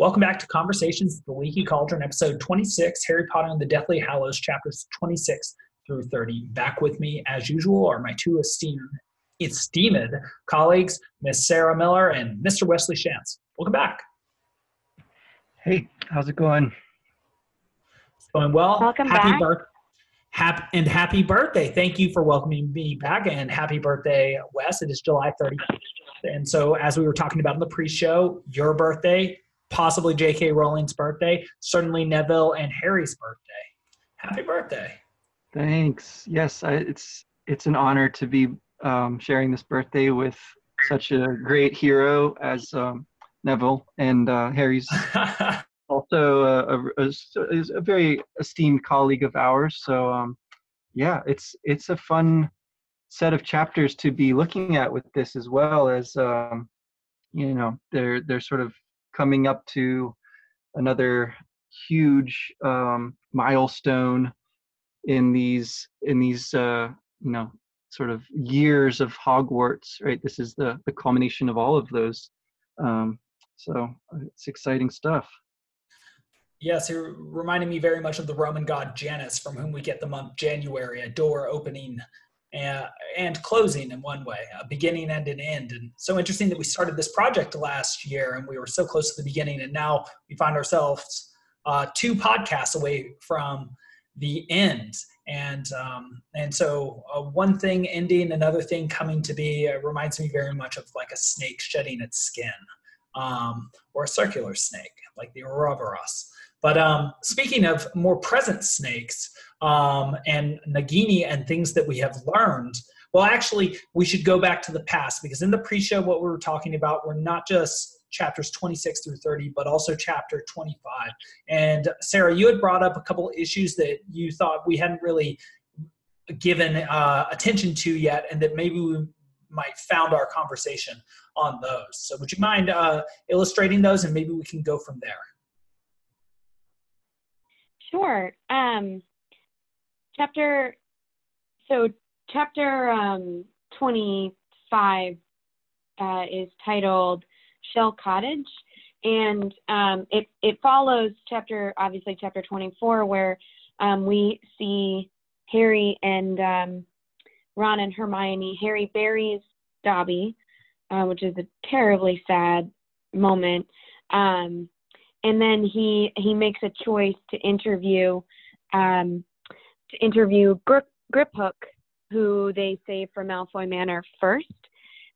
Welcome back to Conversations with the Leaky Cauldron, episode 26, Harry Potter and the Deathly Hallows, chapters 26 through 30. Back with me, as usual, are my two esteemed, esteemed colleagues, Miss Sarah Miller and Mr. Wesley Shantz. Welcome back. Hey, how's it going? It's going well. Welcome happy back. Birth- happy, and happy birthday. Thank you for welcoming me back, and happy birthday, Wes. It is July 30th. And so, as we were talking about in the pre show, your birthday, possibly J.K. Rowling's birthday, certainly Neville and Harry's birthday. Happy birthday. Thanks. Yes, I, it's it's an honor to be um, sharing this birthday with such a great hero as um, Neville, and uh, Harry's also a, a, a, a very esteemed colleague of ours. So um, yeah, it's it's a fun set of chapters to be looking at with this as well as um, you know they're they're sort of coming up to another huge um, milestone in these in these uh, you know sort of years of Hogwarts. Right, this is the the culmination of all of those. Um, so it's exciting stuff. Yes, it reminded me very much of the Roman god Janus, from whom we get the month January, a door opening and, and closing in one way, a beginning and an end. And so interesting that we started this project last year and we were so close to the beginning, and now we find ourselves uh, two podcasts away from the end. And um, and so uh, one thing ending, another thing coming to be uh, reminds me very much of like a snake shedding its skin, um, or a circular snake like the Ouroboros. But um, speaking of more present snakes um, and Nagini and things that we have learned, well, actually, we should go back to the past because in the pre show, what we were talking about were not just chapters 26 through 30, but also chapter 25. And Sarah, you had brought up a couple issues that you thought we hadn't really given uh, attention to yet, and that maybe we might found our conversation on those. So, would you mind uh, illustrating those, and maybe we can go from there? Sure. Um, chapter, so chapter um, 25 uh, is titled Shell Cottage, and um, it, it follows chapter, obviously, chapter 24, where um, we see Harry and um, Ron and Hermione. Harry buries Dobby, uh, which is a terribly sad moment. Um, and then he he makes a choice to interview um, to interview Grip, Griphook, who they save from Malfoy Manor first,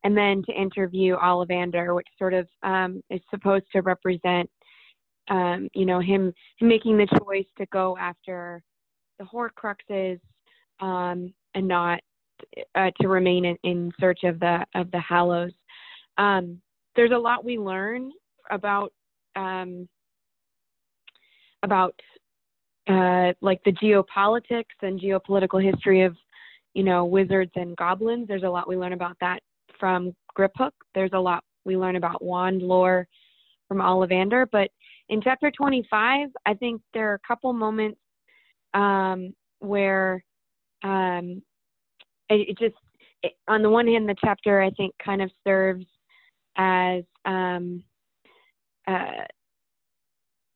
and then to interview Ollivander, which sort of um, is supposed to represent um, you know him, him making the choice to go after the Horcruxes um, and not uh, to remain in, in search of the of the Hallows. Um, there's a lot we learn about um, about uh, like the geopolitics and geopolitical history of you know wizards and goblins. There's a lot we learn about that from Griphook. There's a lot we learn about wand lore from Ollivander. But in chapter 25, I think there are a couple moments um, where um, it, it just it, on the one hand, the chapter I think kind of serves as um, uh,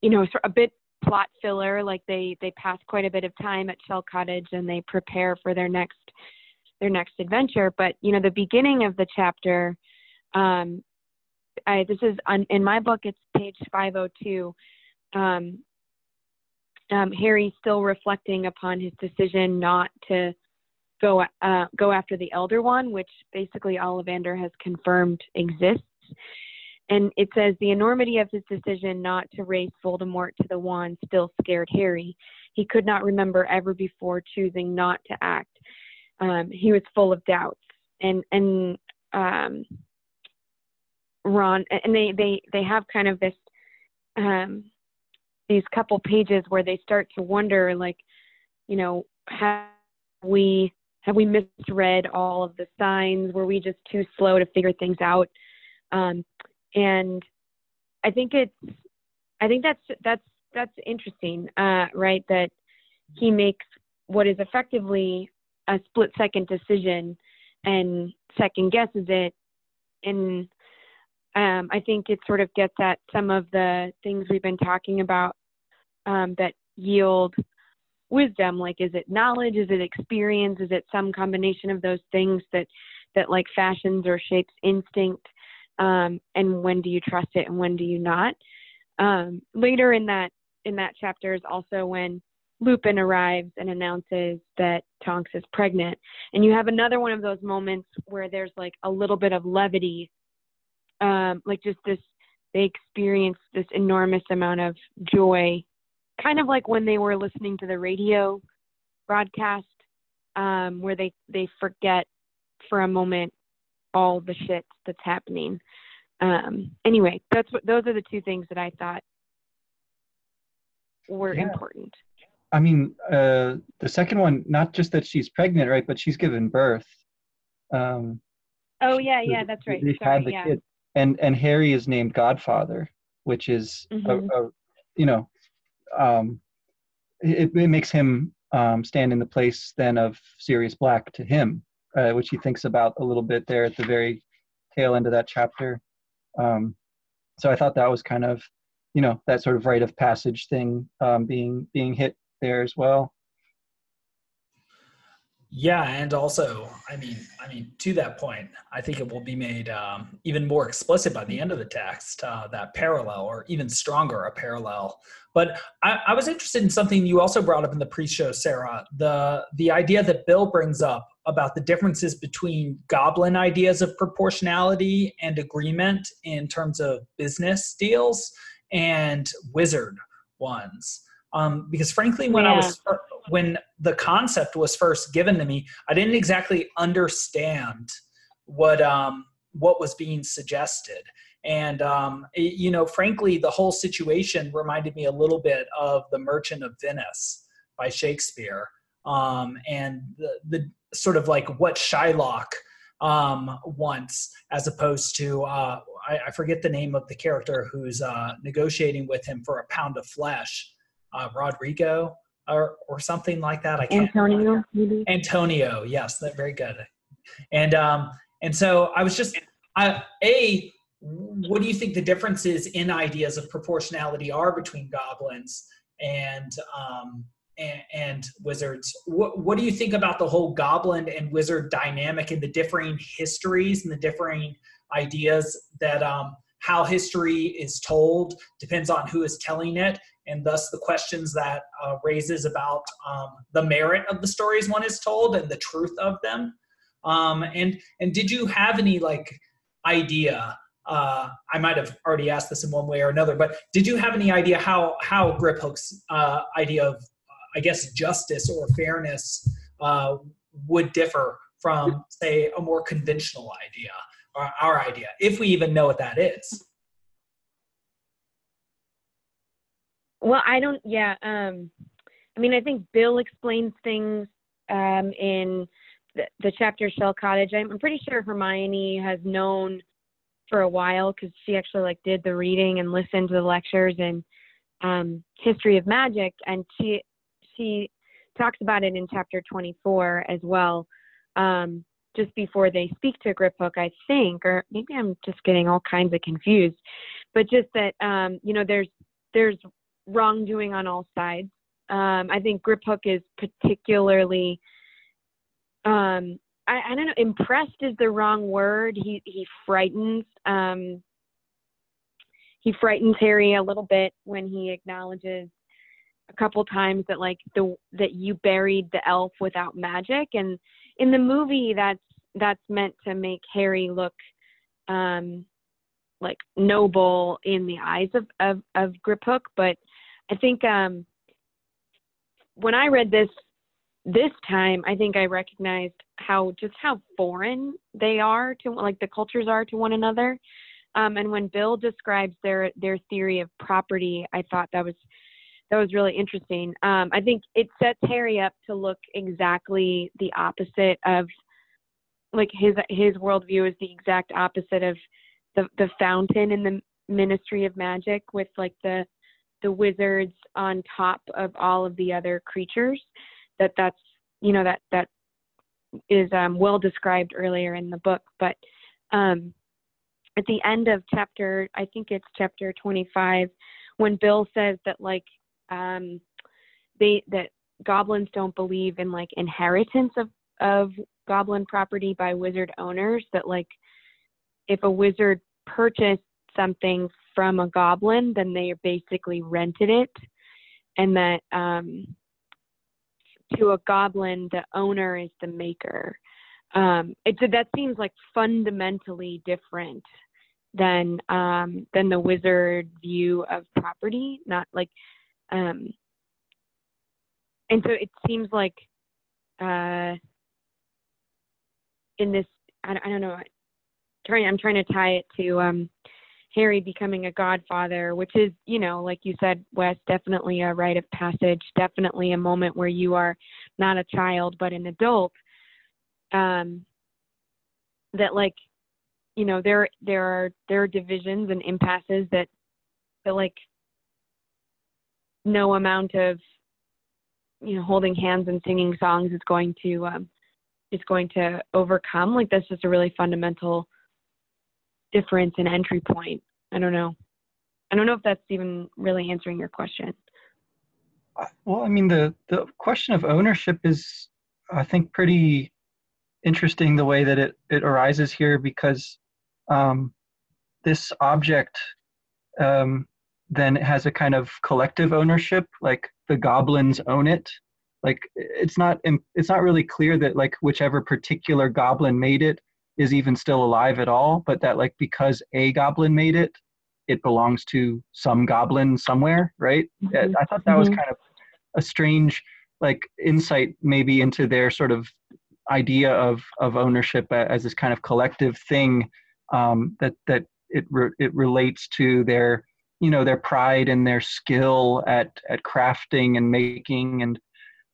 you know a bit plot filler like they they pass quite a bit of time at shell cottage and they prepare for their next their next adventure. But you know the beginning of the chapter um I, this is on, in my book it's page 502 um, um, harry's still reflecting upon his decision not to go uh, go after the Elder Wand which basically ollivander has confirmed exists and it says the enormity of his decision not to raise Voldemort to the wand still scared Harry. He could not remember ever before choosing not to act. Um, he was full of doubts, and and um, Ron and they they they have kind of this um, these couple pages where they start to wonder, like, you know, have we have we misread all of the signs? Were we just too slow to figure things out? Um, and I think it's I think that's that's that's interesting, uh, right? That he makes what is effectively a split second decision and second guesses it, and um, I think it sort of gets at some of the things we've been talking about um, that yield wisdom. Like, is it knowledge? Is it experience? Is it some combination of those things that that like fashions or shapes instinct? Um, and when do you trust it and when do you not? Um, later in that in that chapter is also when Lupin arrives and announces that Tonks is pregnant, and you have another one of those moments where there's like a little bit of levity um, like just this they experience this enormous amount of joy kind of like when they were listening to the radio broadcast um, where they they forget for a moment all the shit that's happening um, anyway that's what those are the two things that i thought were yeah. important i mean uh, the second one not just that she's pregnant right but she's given birth um, oh yeah yeah that's right They've Sorry, yeah. Kid and and Harry is named Godfather, which is mm-hmm. a, a, you know, um, it, it makes him um, stand in the place then of Sirius Black to him, uh, which he thinks about a little bit there at the very tail end of that chapter. Um, so I thought that was kind of, you know, that sort of rite of passage thing um, being being hit there as well. Yeah, and also, I mean, I mean, to that point, I think it will be made um, even more explicit by the end of the text uh, that parallel, or even stronger, a parallel. But I, I, was interested in something you also brought up in the pre-show, Sarah. The the idea that Bill brings up about the differences between goblin ideas of proportionality and agreement in terms of business deals and wizard ones. Um, because frankly, when yeah. I was when the concept was first given to me, I didn't exactly understand what um, what was being suggested. And um, it, you know, frankly, the whole situation reminded me a little bit of The Merchant of Venice by Shakespeare, um, and the, the sort of like what Shylock um, wants, as opposed to uh, I, I, forget the name of the character who's uh, negotiating with him for a pound of flesh, uh, Rodrigo or or something like that. I can't. Antonio, maybe. Antonio, yes, that very good. And um, and so I was just, I, a, what do you think the differences in ideas of proportionality are between goblins and um, and, wizards? What what do you think about the whole goblin and wizard dynamic and the differing histories and the differing ideas that um, how history is told depends on who is telling it and thus the questions that uh, raises about um, the merit of the stories one is told and the truth of them um, and and did you have any like idea uh, I might have already asked this in one way or another, but did you have any idea how how Griphook's uh, idea of, I guess, justice or fairness uh, would differ from, say, a more conventional idea or our idea, if we even know what that is? Well, I don't. Yeah. Um, I mean, I think Bill explains things um, in the, the chapter Shell Cottage. I'm, I'm pretty sure Hermione has known for a while because she actually like did the reading and listened to the lectures and um, history of magic, and she she talks about it in chapter 24 as well. Um, just before they speak to Griphook, I think, or maybe I'm just getting all kinds of confused, but just that um, you know there's there's wrongdoing on all sides. Um, I think Griphook is particularly, um, I, I, don't know, impressed is the wrong word. He he frightens. Um, he frightens Harry a little bit when he acknowledges a couple times that like the that you buried the elf without magic, and in the movie that's that's meant to make Harry look um, like noble in the eyes of of, of Griphook, but I think um, when I read this this time, I think I recognized how just how foreign they are to like the cultures are to one another. Um, and when Bill describes their their theory of property, I thought that was that was really interesting. Um, I think it sets Harry up to look exactly the opposite of like his his worldview is the exact opposite of the the fountain in the Ministry of Magic with like the the wizards on top of all of the other creatures that that's you know that that is um, well described earlier in the book but um, at the end of chapter, I think it's chapter 25, when Bill says that like um, they that goblins don't believe in like inheritance of of goblin property by wizard owners. That like if a wizard purchased something from a goblin, then they basically rented it, and that um, to a goblin, the owner is the maker. Um, it, that seems like fundamentally different than um, than the wizard view of property. Not like, um, and so it seems like uh, in this, I, I don't know. Trying, I'm trying to tie it to um, Harry becoming a godfather, which is, you know, like you said, Wes, definitely a rite of passage, definitely a moment where you are not a child but an adult. Um, that like, you know, there there are there are divisions and impasses that that like no amount of you know holding hands and singing songs is going to um, is going to overcome. Like that's just a really fundamental difference in entry point. I don't know. I don't know if that's even really answering your question. Well, I mean, the the question of ownership is, I think, pretty interesting the way that it it arises here because um, this object um, then it has a kind of collective ownership, like the goblins own it. Like it's not it's not really clear that like whichever particular goblin made it is even still alive at all, but that like because a goblin made it, it belongs to some goblin somewhere, right? Mm-hmm. I thought that was mm-hmm. kind of a strange like insight maybe into their sort of idea of of ownership as this kind of collective thing um, that that it re- it relates to their you know their pride and their skill at at crafting and making and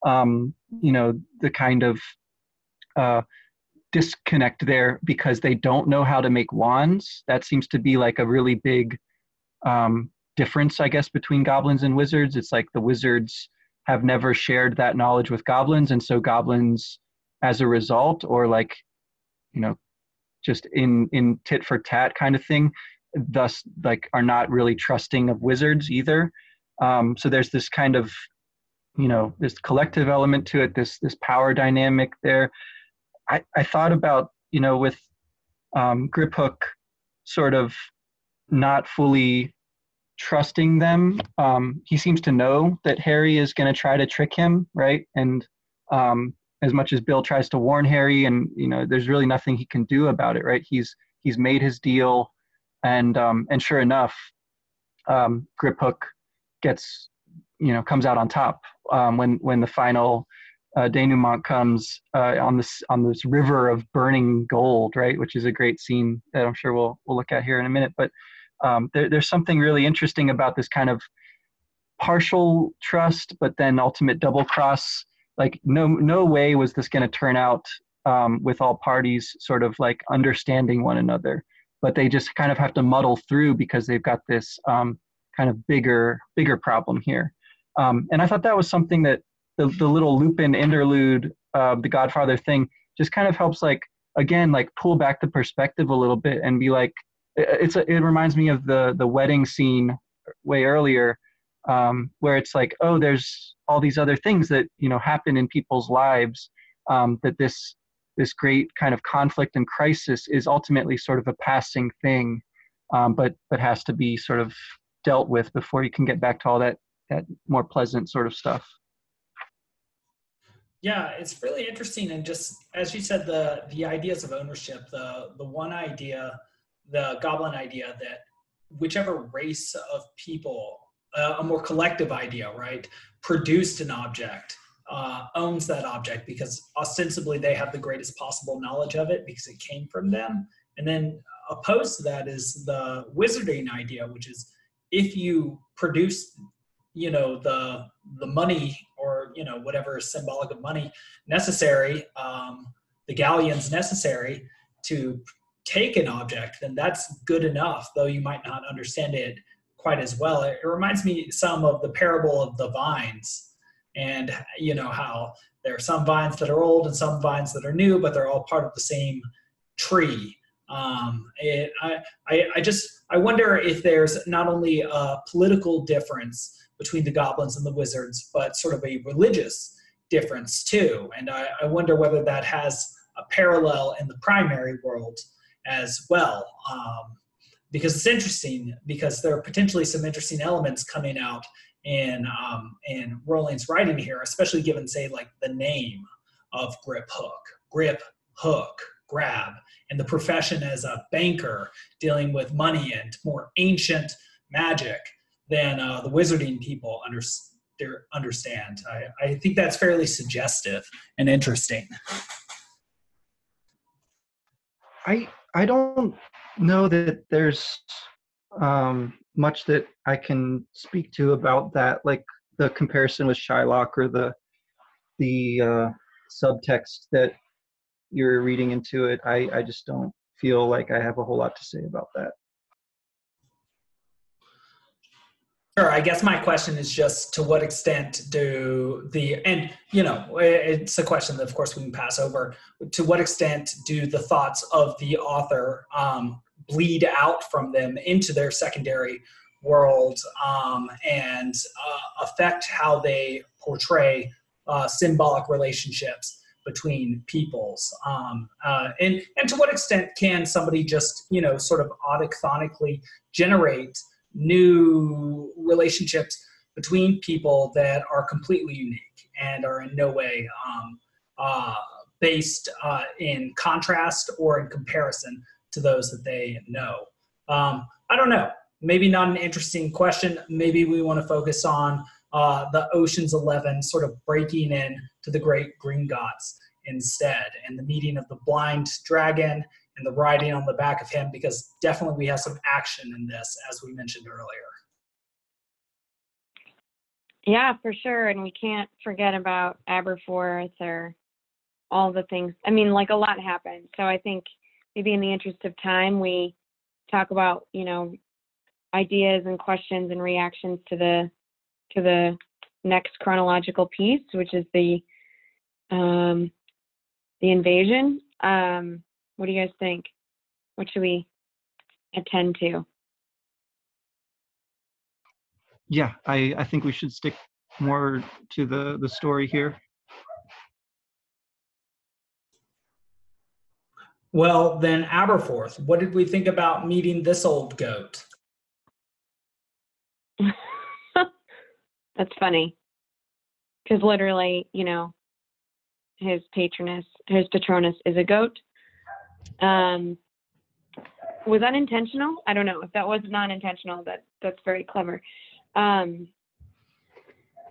um, you know the kind of uh, disconnect there because they don't know how to make wands. That seems to be like a really big um, difference, I guess, between goblins and wizards. It's like the wizards have never shared that knowledge with goblins, and so goblins, as a result, or like, you know, just in in tit for tat kind of thing, thus like are not really trusting of wizards either. Um, so there's this kind of, you know, this collective element to it, this this power dynamic there I, I thought about, you know, with um, Griphook sort of not fully trusting them. Um, he seems to know that Harry is going to try to trick him, right? And um, as much as Bill tries to warn Harry, and you know, there's really nothing he can do about it, right? He's he's made his deal, and um, and sure enough, um, Griphook gets you know comes out on top um, when when the final uh, denouement comes uh, on this on this river of burning gold, right? Which is a great scene that I'm sure we'll we'll look at here in a minute. But um, there, there's something really interesting about this kind of partial trust, but then ultimate double cross. Like no no way was this going to turn out um, with all parties sort of like understanding one another, but they just kind of have to muddle through because they've got this um, kind of bigger bigger problem here. Um, and I thought that was something that the, the little Lupin interlude, uh, the Godfather thing, just kind of helps like again like pull back the perspective a little bit and be like it's a, it reminds me of the the wedding scene way earlier um, where it's like oh there's all these other things that you know happen in people's lives um, that this this great kind of conflict and crisis is ultimately sort of a passing thing um, but but has to be sort of dealt with before you can get back to all that that more pleasant sort of stuff. Yeah, it's really interesting, and just as you said, the the ideas of ownership, the the one idea, the goblin idea that whichever race of people, uh, a more collective idea, right, produced an object, uh, owns that object because ostensibly they have the greatest possible knowledge of it because it came from them, and then opposed to that is the wizarding idea, which is if you produce you know the the money or you know whatever is symbolic of money necessary um, the galleons necessary to take an object then that's good enough though you might not understand it quite as well. It, it reminds me some of the parable of the vines and you know how there are some vines that are old and some vines that are new but they're all part of the same tree Um, it, I, I, I just I wonder if there's not only a political difference between the goblins and the wizards, but sort of a religious difference too. And I, I wonder whether that has a parallel in the primary world as well. Um, because it's interesting because there are potentially some interesting elements coming out in um, in Rowling's writing here, especially given say like the name of Grip Hook, Grip Hook, grab, and the profession as a banker dealing with money and more ancient magic than uh, the wizarding people under, understand. I, I think that's fairly suggestive and interesting. I I don't know that there's um, much that I can speak to about that, like the comparison with Shylock or the the uh, subtext that you're reading into it. I I just don't feel like I have a whole lot to say about that. Sure. I guess my question is just to what extent do the, and you know, it's a question that of course we can pass over. To what extent do the thoughts of the author um, bleed out from them into their secondary world um, and uh, affect how they portray uh, symbolic relationships between peoples. Um, uh, and and to what extent can somebody just you know sort of autochthonically generate new relationships between people that are completely unique and are in no way um, uh, based uh, in contrast or in comparison to those that they know. Um, I don't know. Maybe not an interesting question. Maybe we want to focus on uh, the Ocean's Eleven sort of breaking in to the Great Gringotts instead, and the meeting of the blind dragon and the riding on the back of him because definitely we have some action in this, as we mentioned earlier. Yeah, for sure. And we can't forget about Aberforth or all the things. I mean, like a lot happened. So I think maybe in the interest of time, we talk about, you know, ideas and questions and reactions to the to the next chronological piece, which is the um, the invasion. Um, what do you guys think? What should we attend to? Yeah, I, I think we should stick more to the, the story here. Well, then Aberforth, what did we think about meeting this old goat? That's funny. Because literally, you know, his patroness, his patronus is a goat. Um, was unintentional. I don't know. If that was non intentional, that that's very clever. Um,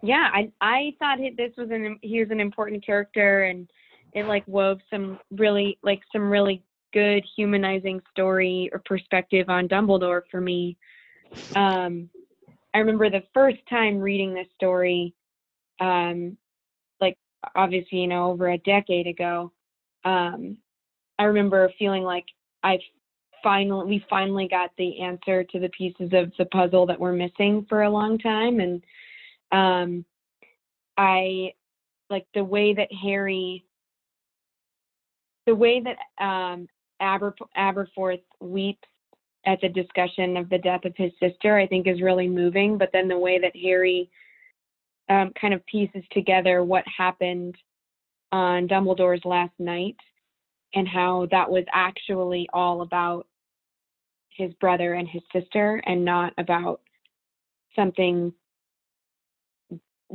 yeah, I I thought this was an he was an important character, and it like wove some really like some really good humanizing story or perspective on Dumbledore for me. Um, I remember the first time reading this story, um, like obviously you know over a decade ago. Um, I remember feeling like I finally we finally got the answer to the pieces of the puzzle that were missing for a long time and um I like the way that Harry the way that um Aber, Aberforth weeps at the discussion of the death of his sister I think is really moving but then the way that Harry um, kind of pieces together what happened on Dumbledore's last night and how that was actually all about his brother and his sister and not about something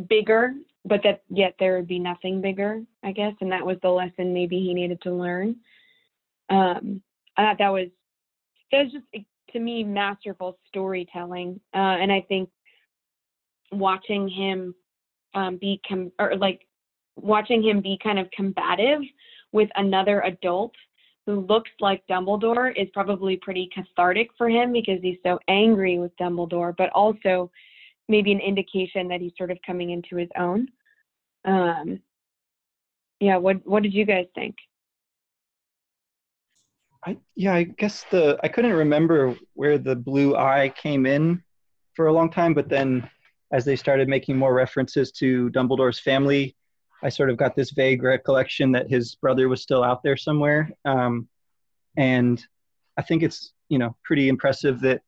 bigger but that yet there would be nothing bigger i guess and that was the lesson maybe he needed to learn. Um i thought that was that was just to me masterful storytelling uh and i think watching him um be com- or like watching him be kind of combative with another adult who looks like Dumbledore is probably pretty cathartic for him because he's so angry with Dumbledore, but also maybe an indication that he's sort of coming into his own. Um, yeah, what what did you guys think? I yeah, I guess the I couldn't remember where the blue eye came in for a long time, but then as they started making more references to Dumbledore's family, I sort of got this vague recollection that his brother was still out there somewhere. Um, and I think it's you know pretty impressive that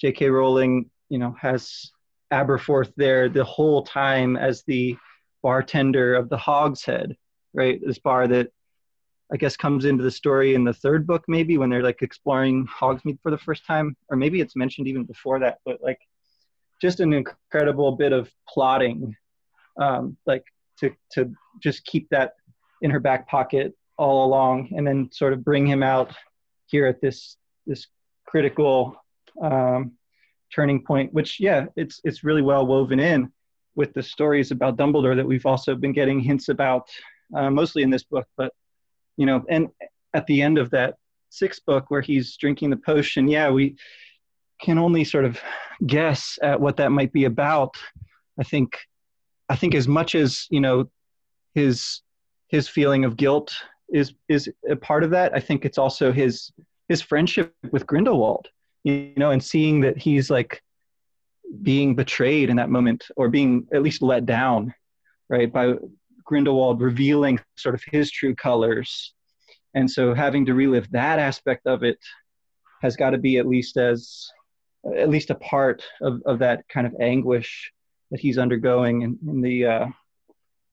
J.K. Rowling you know has Aberforth there the whole time as the bartender of the Hogshead, right? This bar that I guess comes into the story in the third book, maybe when they're like exploring Hogsmeade for the first time, or maybe it's mentioned even before that. But like, just an incredible bit of plotting, um, like to to just keep that in her back pocket all along, and then sort of bring him out here at this this critical um, turning point. Which yeah, it's it's really well woven in with the stories about Dumbledore that we've also been getting hints about, uh, mostly in this book. But you know, and at the end of that sixth book where he's drinking the potion, yeah, we can only sort of guess at what that might be about. I think, I think as much as you know, his his feeling of guilt is is a part of that. I think it's also his his friendship with Grindelwald, you know, and seeing that he's like being betrayed in that moment or being at least let down, right, by Grindelwald revealing sort of his true colors. And so having to relive that aspect of it has got to be at least as at least a part of, of that kind of anguish that he's undergoing in, in the uh,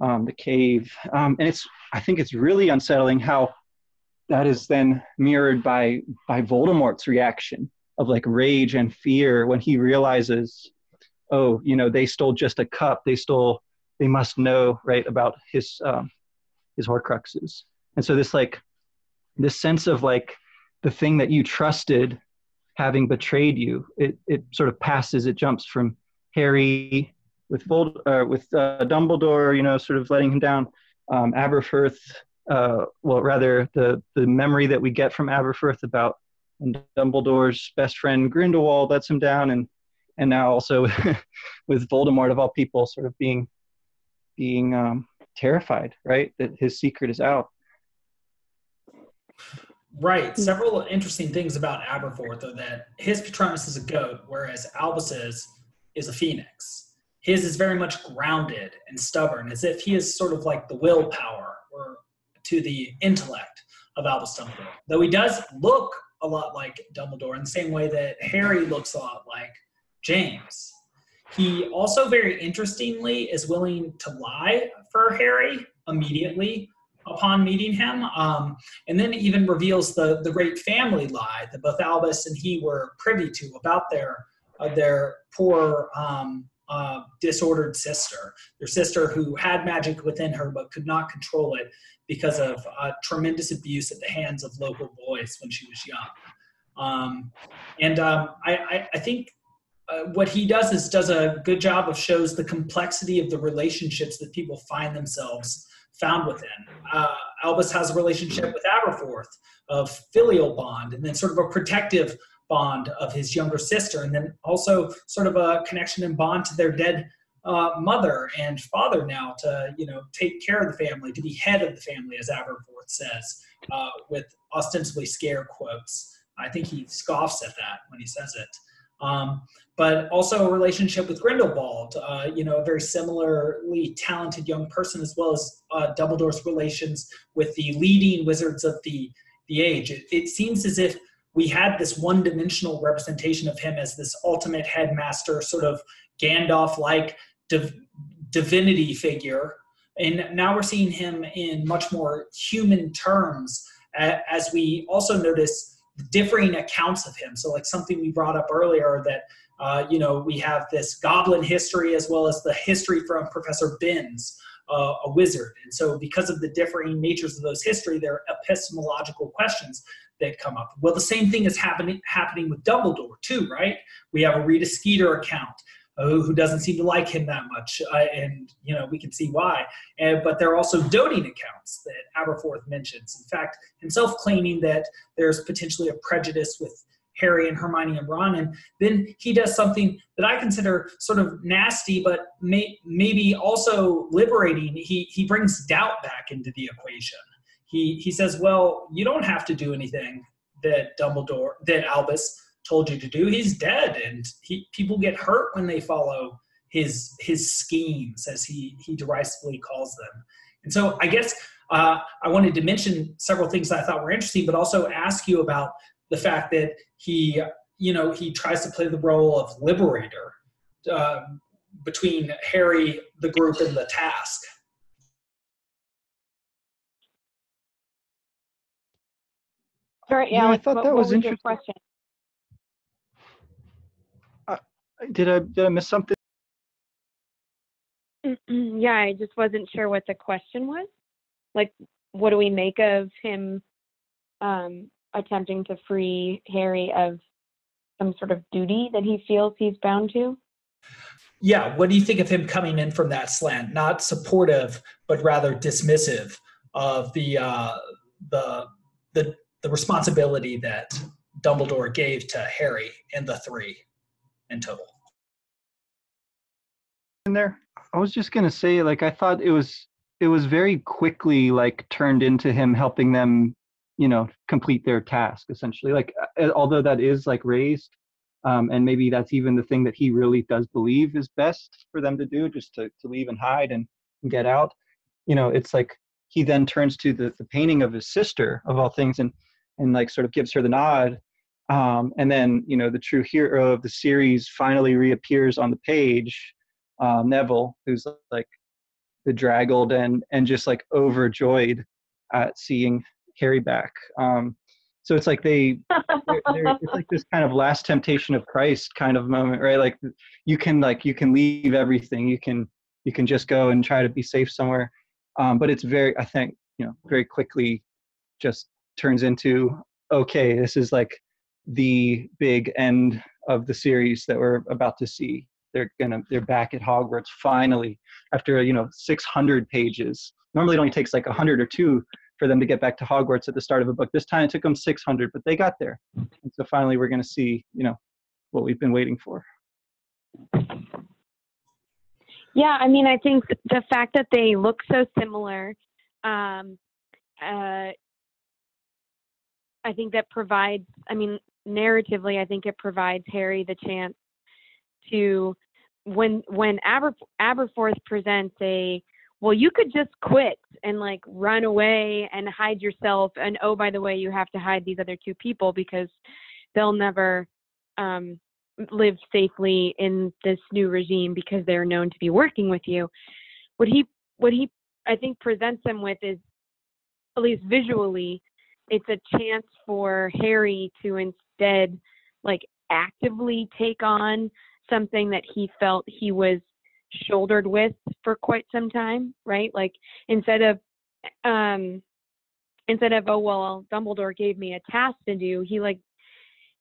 um, the cave. Um, and it's I think it's really unsettling how that is then mirrored by by Voldemort's reaction of like rage and fear when he realizes, oh, you know, they stole just a cup. They stole. They must know right about his um, his Horcruxes. And so this like this sense of like the thing that you trusted having betrayed you, it it sort of passes. It jumps from Harry with Vold, uh, with uh, Dumbledore, you know, sort of letting him down. Um, Aberforth, uh, well, rather the the memory that we get from Aberforth about and Dumbledore's best friend Grindelwald lets him down, and and now also with Voldemort of all people, sort of being being um, terrified, right, that his secret is out. Right. Several interesting things about Aberforth are that his Patronus is a goat, whereas Albus's is a phoenix. His is very much grounded and stubborn, as if he is sort of like the willpower or to the intellect of Albus Dumbledore. Though he does look a lot like Dumbledore in the same way that Harry looks a lot like James. He also, very interestingly, is willing to lie for Harry immediately upon meeting him, um, and then even reveals the the great family lie that both Albus and he were privy to about their uh, their poor um, uh, disordered sister, their sister who had magic within her but could not control it because of uh, tremendous abuse at the hands of local boys when she was young. Um, and um, I, I, think uh, what he does is does a good job of shows the complexity of the relationships that people find themselves found within. Uh, Albus has a relationship with Aberforth of filial bond, and then sort of a protective bond of his younger sister, and then also sort of a connection and bond to their dead uh, mother and father now to you know take care of the family, to be head of the family, as Aberforth says, uh, with ostensibly scare quotes. I think he scoffs at that when he says it. Um, but also a relationship with Grindelwald, uh, you know, a very similarly talented young person, as well as uh, Dumbledore's relations with the leading wizards of the the age. It, it seems as if we had this one-dimensional representation of him as this ultimate headmaster, sort of Gandalf-like div- divinity figure. And now we're seeing him in much more human terms as we also notice differing accounts of him. So, like something we brought up earlier that, uh, you know, we have this goblin history as well as the history from Professor Binns, uh, a wizard. And so, because of the differing natures of those history, there are epistemological questions that come up. Well, the same thing is happening happening with Dumbledore too, right? We have a Rita Skeeter account who doesn't seem to like him that much, uh, and you know we can see why. And, but there are also doting accounts that Aberforth mentions. In fact, himself claiming that there's potentially a prejudice with Harry and Hermione and Ron, and then he does something that I consider sort of nasty, but may, maybe also liberating. He he brings doubt back into the equation. He he says, "Well, you don't have to do anything that Dumbledore, that Albus." told you to do. He's dead, and he, people get hurt when they follow his his schemes, as he he derisively calls them. And so, I guess uh, I wanted to mention several things that I thought were interesting, but also ask you about the fact that he, you know, he tries to play the role of liberator uh, between Harry, the group, and the task. Sorry, yeah, Alex, I thought what, that what was, was your interesting. question? Did I did I miss something? yeah, I just wasn't sure what the question was. Like, what do we make of him um, attempting to free Harry of some sort of duty that he feels he's bound to? Yeah, what do you think of him coming in from that slant? Not supportive, but rather dismissive of the uh, the the the responsibility that Dumbledore gave to Harry and the three in total. In there, I was just gonna say, like, I thought it was it was very quickly like turned into him helping them, you know, complete their task essentially. Like, although that is like raised, um, and maybe that's even the thing that he really does believe is best for them to do, just to to leave and hide and, and get out. You know, it's like he then turns to the the painting of his sister of all things and and like sort of gives her the nod um, and then you know the true hero of the series finally reappears on the page uh, neville who's like bedraggled and and just like overjoyed at seeing harry back. Um, so it's like they they're, they're, it's like this kind of last temptation of christ kind of moment right? Like you can like you can leave everything. You can you can just go and try to be safe somewhere. Um, but it's very i think you know very quickly just turns into okay this is like the big end of the series that we're about to see. They're gonna they're back at hogwarts finally. After you know 600 pages. Normally it only takes like 100 or two for them to get back to hogwarts at the start of a book. This time it took them 600 but they got there. And so finally we're gonna see you know what we've been waiting for. Yeah, I mean, I think the fact that they look so similar, um, uh, I think that provides, I mean, narratively, I think it provides Harry the chance to, when when Aber, Aberforth presents a, well, you could just quit and like run away and hide yourself, and oh, by the way, you have to hide these other two people because they'll never um, live safely in this new regime because they're known to be working with you. What he, what he, I think presents them with is, at least visually, it's a chance for Harry to instead like actively take on something that he felt he was shouldered with for quite some time, right? Like instead of um instead of oh well Dumbledore gave me a task to do, he like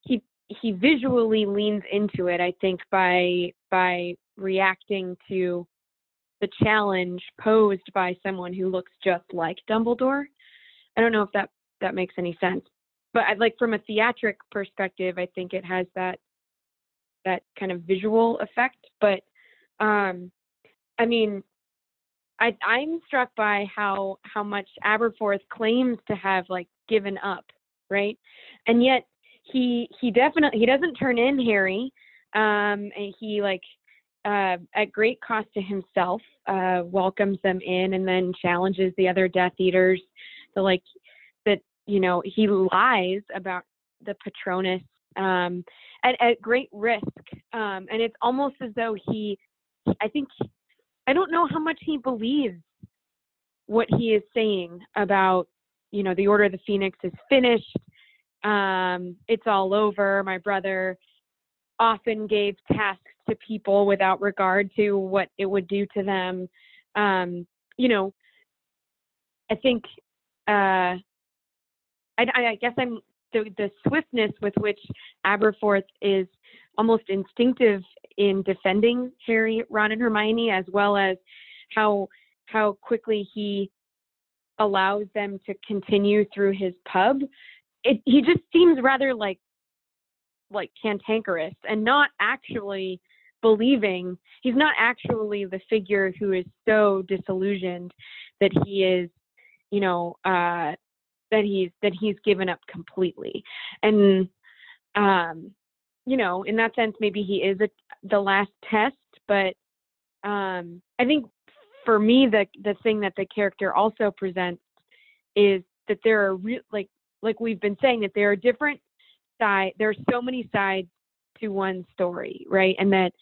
he he visually leans into it, I think, by by reacting to the challenge posed by someone who looks just like Dumbledore. I don't know if that that makes any sense. But I'd like from a theatric perspective, I think it has that that kind of visual effect. But um, I mean, I, I'm struck by how how much Aberforth claims to have like given up, right? And yet he he definitely he doesn't turn in Harry, um, and he like uh, at great cost to himself uh, welcomes them in and then challenges the other Death Eaters to like you know, he lies about the Patronus um, at, at great risk. Um, and it's almost as though he, I think, I don't know how much he believes what he is saying about, you know, the Order of the Phoenix is finished. Um, it's all over. My brother often gave tasks to people without regard to what it would do to them. Um, you know, I think uh, I, I guess I'm the, the swiftness with which Aberforth is almost instinctive in defending Harry, Ron, and Hermione, as well as how how quickly he allows them to continue through his pub. It, he just seems rather like like cantankerous and not actually believing he's not actually the figure who is so disillusioned that he is you know uh that he's that he's given up completely and um you know in that sense maybe he is a, the last test but um i think for me the the thing that the character also presents is that there are real like like we've been saying that there are different side. There are so many sides to one story, right? And that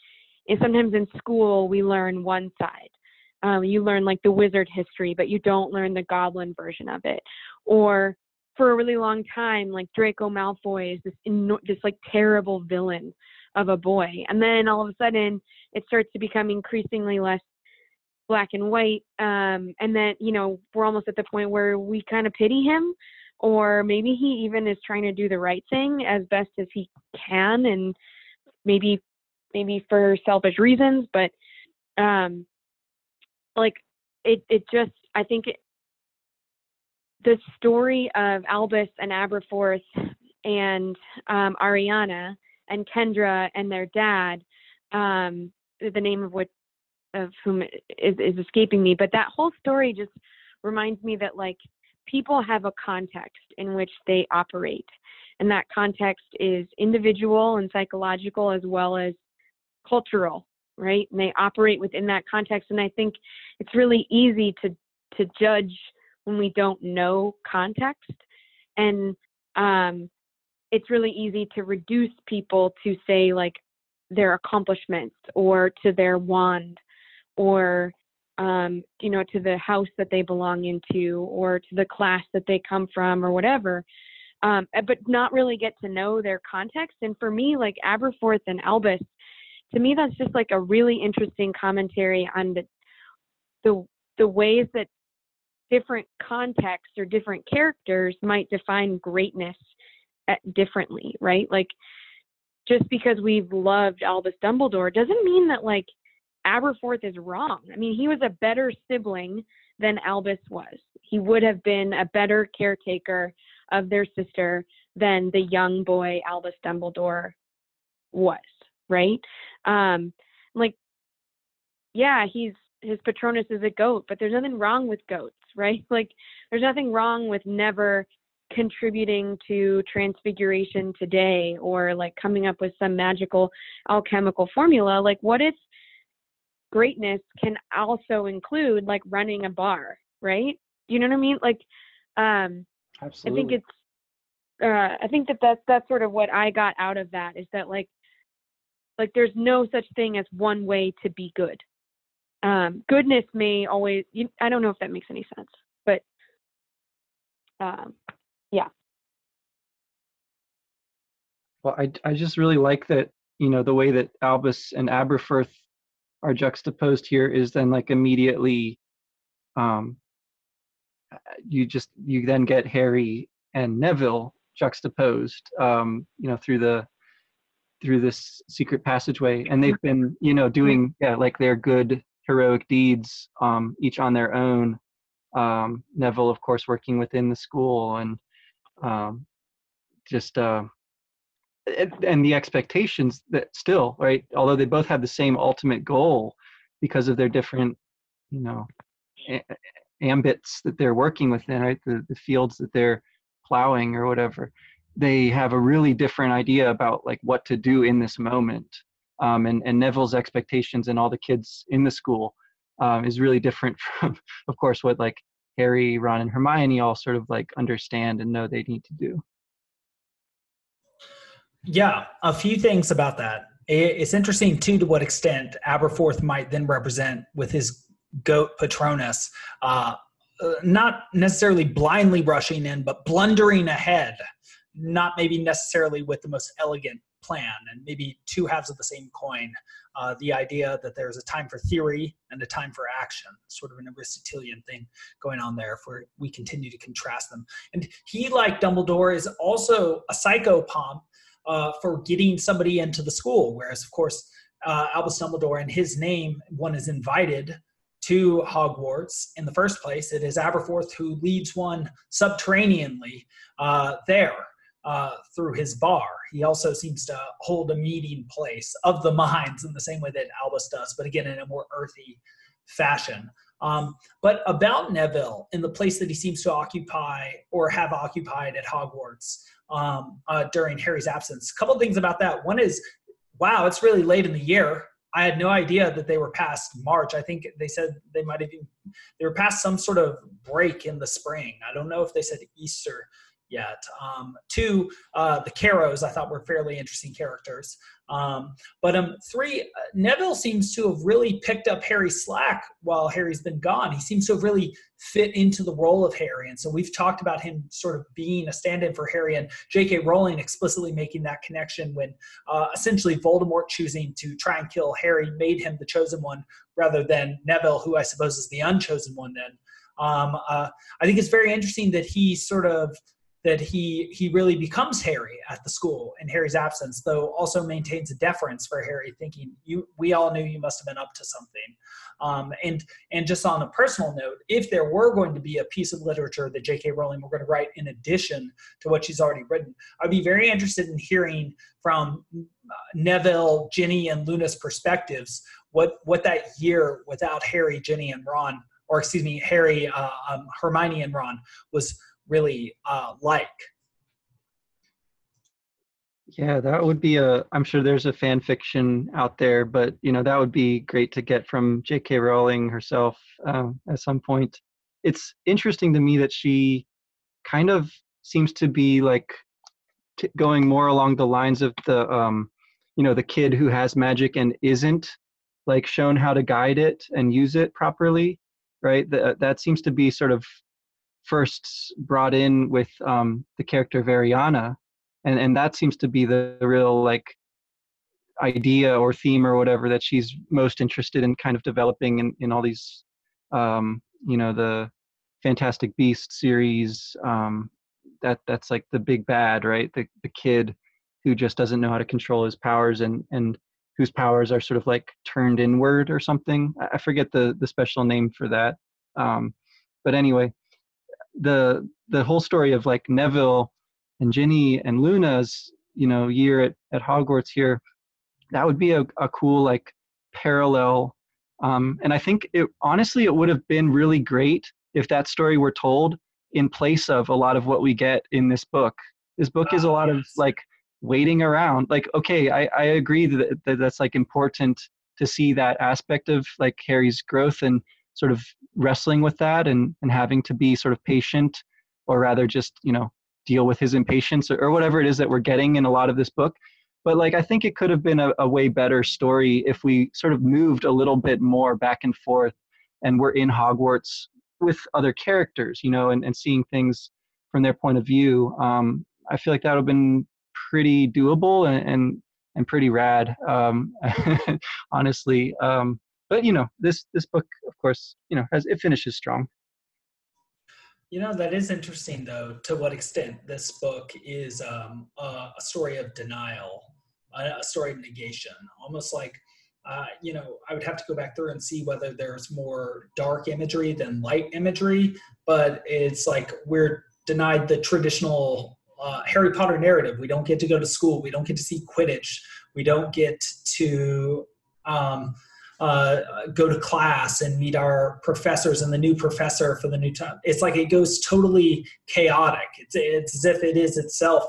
and sometimes in school we learn one side. Um, you learn like the wizard history, but you don't learn the goblin version of it. Or for a really long time, like Draco Malfoy is this this like terrible villain of a boy, and then all of a sudden it starts to become increasingly less black and white. Um, and then you know we're almost at the point where we kind of pity him, or maybe he even is trying to do the right thing as best as he can, and maybe maybe for selfish reasons, but um, like it it just I think it, the story of Albus and Aberforth and um, Ariana and Kendra and their dad, um, the name of which of whom is, is escaping me, but that whole story just reminds me that like people have a context in which they operate, and that context is individual and psychological as well as cultural, right? And they operate within that context, and I think it's really easy to to judge when we don't know context. And um, it's really easy to reduce people to say like their accomplishments or to their wand or um, you know to the house that they belong into or to the class that they come from or whatever um, eh, but not really get to know their context and for me like aberforth and albus to me that's just like a really interesting commentary on the the, the ways that different contexts or different characters might define greatness at, differently, right? Like just because we've loved Albus Dumbledore doesn't mean that like Aberforth is wrong. I mean, he was a better sibling than Albus was. He would have been a better caretaker of their sister than the young boy Albus Dumbledore was, right? Um, like, yeah, he's his Patronus is a goat, but there's nothing wrong with goats, right? Like there's nothing wrong with never contributing to transfiguration today or like coming up with some magical alchemical formula. Like what if greatness can also include like running a bar, right? You know what I mean? Like um Absolutely. I think it's uh I think that that's that's sort of what I got out of that is that like like there's no such thing as one way to be good um, goodness may always you, i don't know if that makes any sense but um, yeah. Well I, I just really like that you know the way that albus and aberforth are juxtaposed here is then like immediately um, you just you then get harry and neville juxtaposed um, you know through the through this secret passageway and they've been you know doing yeah like their good heroic deeds, um, each on their own. Um, Neville, of course, working within the school and um, just uh, and the expectations that still right, although they both have the same ultimate goal because of their different, you know, a- ambits that they're working within, right, the, the fields that they're plowing or whatever they have a really different idea about like what to do in this moment um, and, and Neville's expectations and all the kids in the school um, is really different from, of course, what like Harry, Ron, and Hermione all sort of like understand and know they need to do. Yeah, a few things about that. It's interesting too to what extent Aberforth might then represent with his goat Patronus, uh, not necessarily blindly rushing in, but blundering ahead, not maybe necessarily with the most elegant plan and maybe two halves of the same coin. Uh, the idea that there's a time for theory and a time for action, sort of an Aristotelian thing going on there, if we continue to contrast them. And he, like Dumbledore, is also a psychopomp uh, for getting somebody into the school, whereas, of course, uh, Albus Dumbledore, in his name, one is invited to Hogwarts in the first place. It is Aberforth who leads one subterraneanly uh, there uh, through his bar. He also seems to hold a meeting place of the minds in the same way that Albus does, but again in a more earthy fashion. Um, but about Neville in the place that he seems to occupy or have occupied at Hogwarts um, uh, during Harry's absence. A couple things about that. One is, wow, it's really late in the year. I had no idea that they were past March. I think they said they might have been, they were past some sort of break in the spring. I don't know if they said Easter yet. Um, two, uh, the Carrows I thought were fairly interesting characters. Um, but um, three, uh, Neville seems to have really picked up Harry's slack while Harry's been gone. He seems to have really fit into the role of Harry. And so we've talked about him sort of being a stand in for Harry and J.K. Rowling explicitly making that connection when uh, essentially Voldemort choosing to try and kill Harry made him the chosen one rather than Neville, who I suppose is the unchosen one then. Um, uh, I think it's very interesting that he sort of that he he really becomes Harry at the school in Harry's absence, though also maintains a deference for Harry, thinking you we all knew you must have been up to something. Um, and and just on a personal note, if there were going to be a piece of literature that J.K. Rowling were going to write in addition to what she's already written, I'd be very interested in hearing from uh, Neville, Ginny, and Luna's perspectives what what that year without Harry, Ginny, and Ron, or excuse me, Harry, uh, um, Hermione, and Ron was really uh, like. Yeah, that would be a. I'm sure there's a fan fiction out there, but you know that would be great to get from J.K. Rowling herself um, at some point. It's interesting to me that she kind of seems to be like t- going more along the lines of the, um, you know, the kid who has magic and isn't like shown how to guide it and use it properly, right? That that seems to be sort of first brought in with um, the character of Ariana, and and that seems to be the, the real like idea or theme or whatever that she's most interested in kind of developing in, in all these um, you know the fantastic beast series um, that that's like the big bad right? The, the kid who just doesn't know how to control his powers and and whose powers are sort of like turned inward or something. I forget the the special name for that. Um, but anyway the the whole story of like Neville and Ginny and Luna's you know year at, at Hogwarts here, that would be a, a cool like parallel. Um, and I think it honestly it would have been really great if that story were told in place of a lot of what we get in this book. This book is a lot of like waiting around. Like, okay, I, I agree that, that that's like important to see that aspect of like Harry's growth and sort of wrestling with that and, and having to be sort of patient or rather just you know deal with his impatience or, or whatever it is that we're getting in a lot of this book. But like i think it could have been a, a way better story if we sort of moved a little bit more back and forth and we're in hogwarts with other characters you know and, and seeing things from their point of view. Um, i feel like that would have been pretty doable and, and and pretty rad um, honestly. Um, but you know this this book of course you know has it finishes strong. You know that is interesting though to what extent this book is um, a, a, story of denial a, a, story of negation. Almost like uh, you know i would have to go back through and see whether there's more dark imagery than light imagery but it's like we're denied the traditional uh, harry potter narrative. We don't get to go to school. We don't get to see quidditch. We don't get to um, uh, go to class and meet our professors and the new professor for the new time. It's like it goes totally chaotic. It's, it's as if it is itself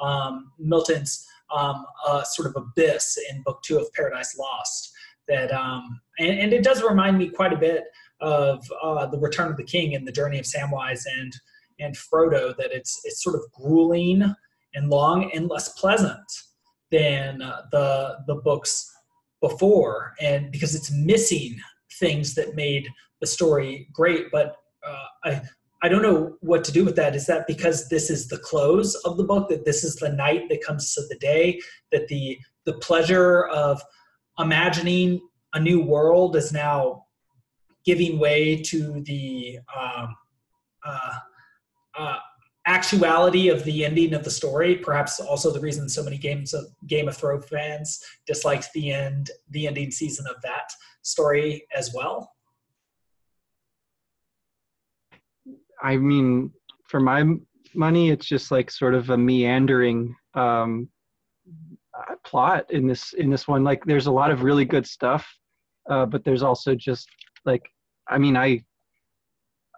um, Milton's um, uh, sort of abyss in Book Two of Paradise Lost. That um, and, and, it does remind me quite a bit of uh, the Return of the King and the Journey of Samwise and and Frodo. That it's it's sort of grueling and long and less pleasant than uh, the the books before and because it's missing things that made the story great. But uh, i i don't know what to do with that. Is that because this is the close of the book that this is the night that comes to the day that the the pleasure of imagining a new world is now giving way to the um, uh, uh, actuality of the ending of the story perhaps also the reason so many games of game of thrones fans disliked the end the ending season of that story as well? I mean for my money it's just like sort of a meandering um, plot in this in this one. Like there's a lot of really good stuff uh, but there's also just like i mean i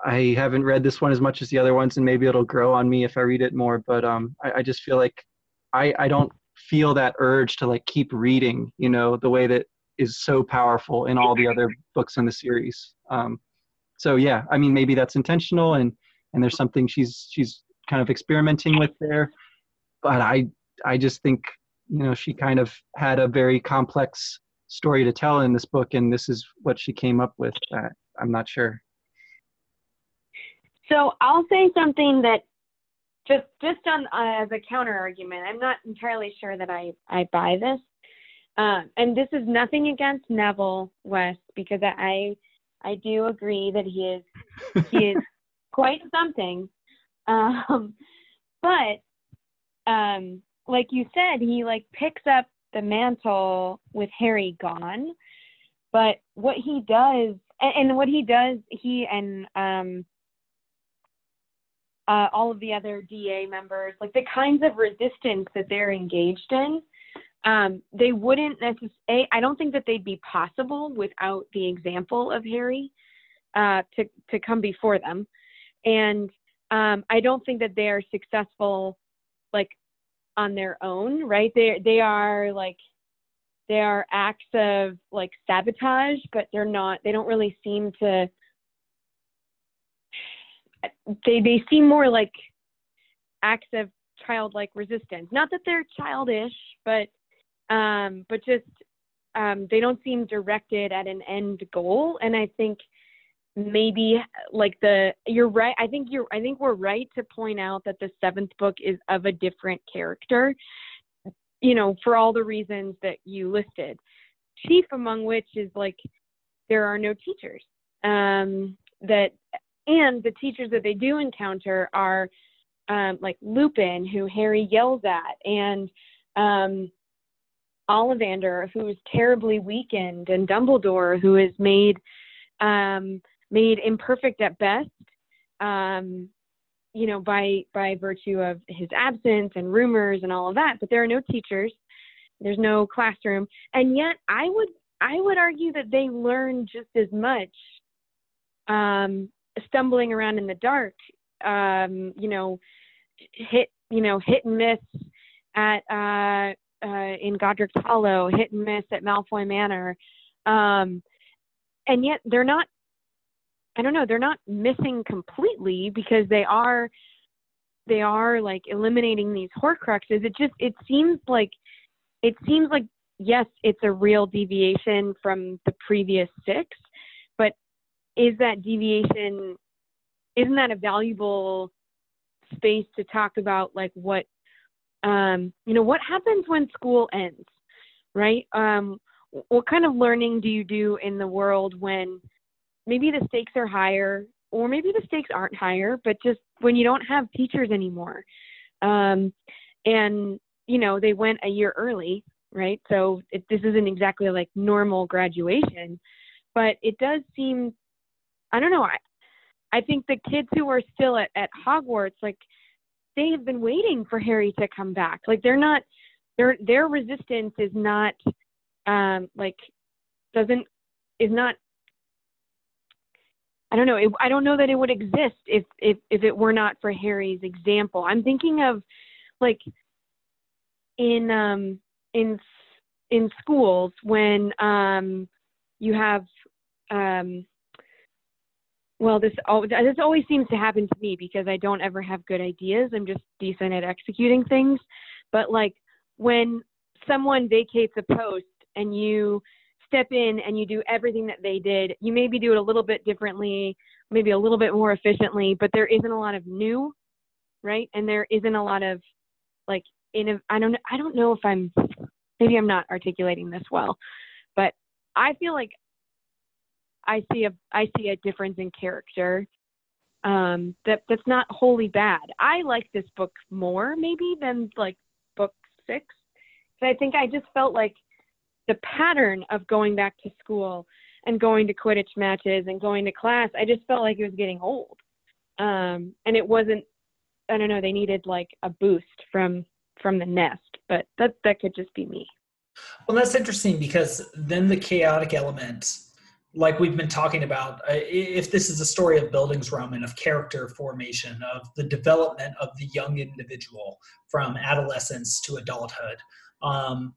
I haven't read this one as much as the other ones, and maybe it'll grow on me if I read it more. But um, I, I just feel like I, I don't feel that urge to like keep reading, you know, the way that is so powerful in all the other books in the series. Um, so yeah, I mean, maybe that's intentional, and and there's something she's she's kind of experimenting with there. But I I just think you know she kind of had a very complex story to tell in this book, and this is what she came up with. Uh, I'm not sure. So I'll say something that just just on uh, as a counter argument. I'm not entirely sure that I I buy this. Um, and this is nothing against Neville Wes because I I do agree that he is he is quite something. Um, but um, like you said, he like picks up the mantle with Harry gone. But what he does, and, and what he does, he and um, uh, all of the other DA members, like the kinds of resistance that they're engaged in, um, they wouldn't necessarily, I don't think that they'd be possible without the example of Harry uh, to, to come before them. And um, I don't think that they are successful like on their own, right? They, they are like, they are acts of like sabotage, but they're not, they don't really seem to, they, they seem more like acts of childlike resistance. Not that they're childish, but um, but just um, they don't seem directed at an end goal. And I think maybe like the you're right. I think you're I think we're right to point out that the seventh book is of a different character. You know, for all the reasons that you listed. Chief among which is like there are no teachers. Um, that and the teachers that they do encounter are um, like Lupin, who Harry yells at, and um, Ollivander, who is terribly weakened, and Dumbledore, who is made um, made imperfect at best, um, you know, by by virtue of his absence and rumors and all of that. But there are no teachers, there's no classroom, and yet I would I would argue that they learn just as much um, stumbling around in the dark, um, you know, hit you know hit and miss at uh, uh, in Godric's Hollow, hit and miss at Malfoy Manor, um, and yet they're not. I don't know. They're not missing completely because they are. They are like eliminating these Horcruxes. It just it seems like it seems like yes, it's a real deviation from the previous six, is that deviation? Isn't that a valuable space to talk about like what um, you know, what happens when school ends, right? Um, what kind of learning do you do in the world when maybe the stakes are higher or maybe the stakes aren't higher, but just when you don't have teachers anymore? Um, and, you know, they went a year early, right? So it, this isn't exactly like normal graduation, but it does seem, I don't know, I, I think the kids who are still at, at Hogwarts, like, they have been waiting for Harry to come back. Like they're not their their resistance is not um like doesn't is not I don't know. It, I don't know that it would exist if if if it were not for Harry's example. I'm thinking of like in um in in schools when um you have um well, this this always seems to happen to me because I don't ever have good ideas. I'm just decent at executing things. But like when someone vacates a post and you step in and you do everything that they did, you maybe do it a little bit differently, maybe a little bit more efficiently, but there isn't a lot of new, right? And there isn't a lot of like in I don't I don't know if I'm maybe I'm not articulating this well, but I feel like I see a I see a difference in character um, that that's not wholly bad. I like this book more maybe than like book six. So I think I just felt like the pattern of going back to school and going to Quidditch matches and going to class, I just felt like it was getting old. Um, and it wasn't I don't know, they needed like a boost from from the nest, but that that could just be me. Well, that's interesting because then the chaotic element like we've been talking about, uh, if this is a story of Bildungsroman, of character formation, of the development of the young individual from adolescence to adulthood, um,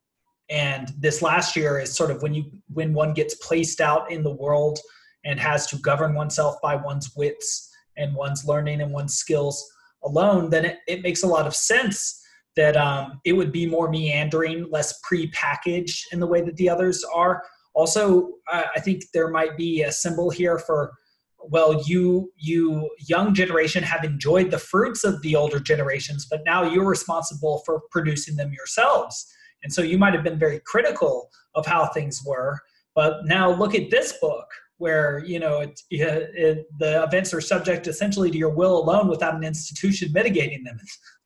and this last year is sort of when you when one gets placed out in the world and has to govern oneself by one's wits and one's learning and one's skills. alone, then it, it makes a lot of sense that um, it would be more meandering, less pre-packaged in the way that the others are. Also, I think there might be a symbol here for well you you young generation have enjoyed the fruits of the older generations but now you're responsible for producing them yourselves. And so you might have been very critical of how things were but now look at this book where you know it, it, the events are subject essentially to your will alone without an institution mitigating them.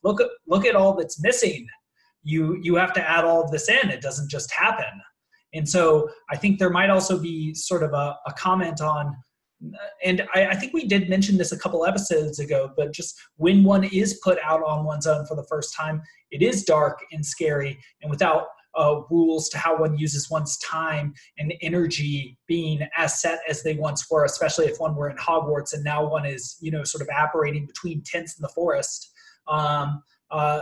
Look at look at all that's missing. You you have to add all of this in. It doesn't just happen and so i think there might also be sort of a, a comment on and I, I, think we did mention this a couple episodes ago, but just when one is put out on one's own for the first time, it is dark and scary, and without uh, rules to how one uses one's time and energy being as set as they once were, especially if one were in Hogwarts and now one is, you know, sort of operating between tents in the forest. Um, uh,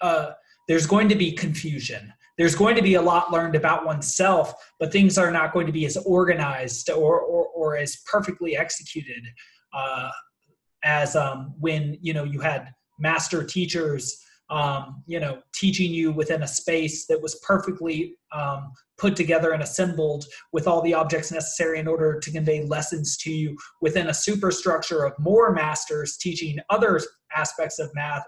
uh, there's going to be confusion there's going to be a lot learned about oneself, but things are not going to be as organized or, or, or as perfectly executed uh, as um, when you know you had master teachers um, you know teaching you within a space that was perfectly um, put together and assembled with all the objects necessary in order to convey lessons to you within a superstructure of more masters teaching other aspects of math